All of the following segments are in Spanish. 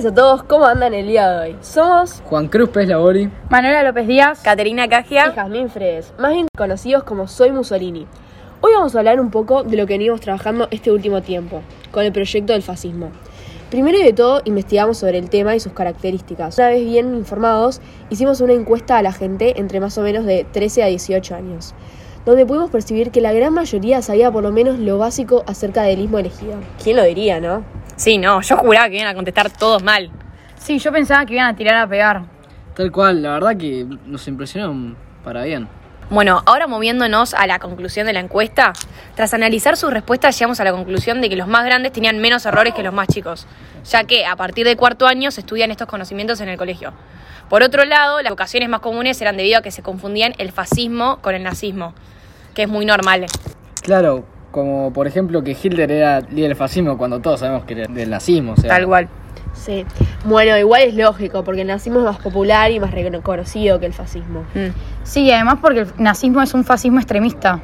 tardes a todos, ¿cómo andan el día de hoy? Somos Juan Cruz Pérez Labori. Manuela López Díaz. Caterina y Cagia. Jazmín Fredes, más bien conocidos como Soy Mussolini. Hoy vamos a hablar un poco de lo que venimos trabajando este último tiempo, con el proyecto del fascismo. Primero de todo, investigamos sobre el tema y sus características. Una vez bien informados, hicimos una encuesta a la gente entre más o menos de 13 a 18 años, donde pudimos percibir que la gran mayoría sabía por lo menos lo básico acerca del ismo elegido. ¿Quién lo diría, no? Sí, no, yo juraba que iban a contestar todos mal. Sí, yo pensaba que iban a tirar a pegar. Tal cual, la verdad que nos impresionó para bien. Bueno, ahora moviéndonos a la conclusión de la encuesta, tras analizar sus respuestas llegamos a la conclusión de que los más grandes tenían menos errores que los más chicos, ya que a partir de cuarto año se estudian estos conocimientos en el colegio. Por otro lado, las ocasiones más comunes eran debido a que se confundían el fascismo con el nazismo, que es muy normal. Claro, como por ejemplo que Hitler era líder del fascismo cuando todos sabemos que era del nazismo. O sea, Tal cual. Sí. Bueno, igual es lógico, porque el nazismo es más popular y más reconocido que el fascismo. Mm. Sí, además porque el nazismo es un fascismo extremista.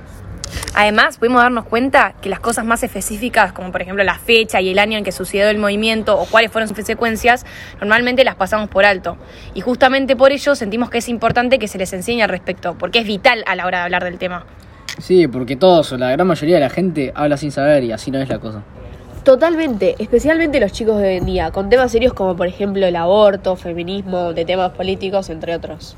Además, pudimos darnos cuenta que las cosas más específicas, como por ejemplo la fecha y el año en que sucedió el movimiento o cuáles fueron sus consecuencias, normalmente las pasamos por alto. Y justamente por ello sentimos que es importante que se les enseñe al respecto, porque es vital a la hora de hablar del tema. Sí, porque todos, la gran mayoría de la gente habla sin saber y así no es la cosa. Totalmente, especialmente los chicos de hoy en día, con temas serios como por ejemplo el aborto, feminismo, de temas políticos, entre otros.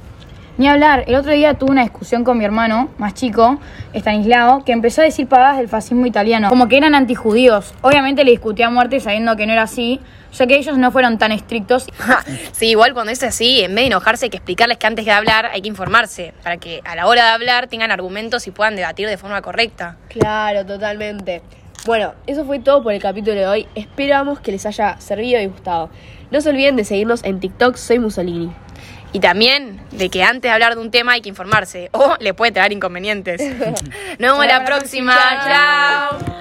Ni hablar, el otro día tuve una discusión con mi hermano, más chico, Estanislao, que empezó a decir pavadas del fascismo italiano, como que eran antijudíos. Obviamente le discutí a muerte sabiendo que no era así, ya que ellos no fueron tan estrictos. Sí, igual cuando es así, en vez de enojarse hay que explicarles que antes de hablar hay que informarse, para que a la hora de hablar tengan argumentos y puedan debatir de forma correcta. Claro, totalmente. Bueno, eso fue todo por el capítulo de hoy. Esperamos que les haya servido y gustado. No se olviden de seguirnos en TikTok, soy Mussolini. Y también de que antes de hablar de un tema hay que informarse o le puede traer inconvenientes. Nos vemos la próxima. Chao.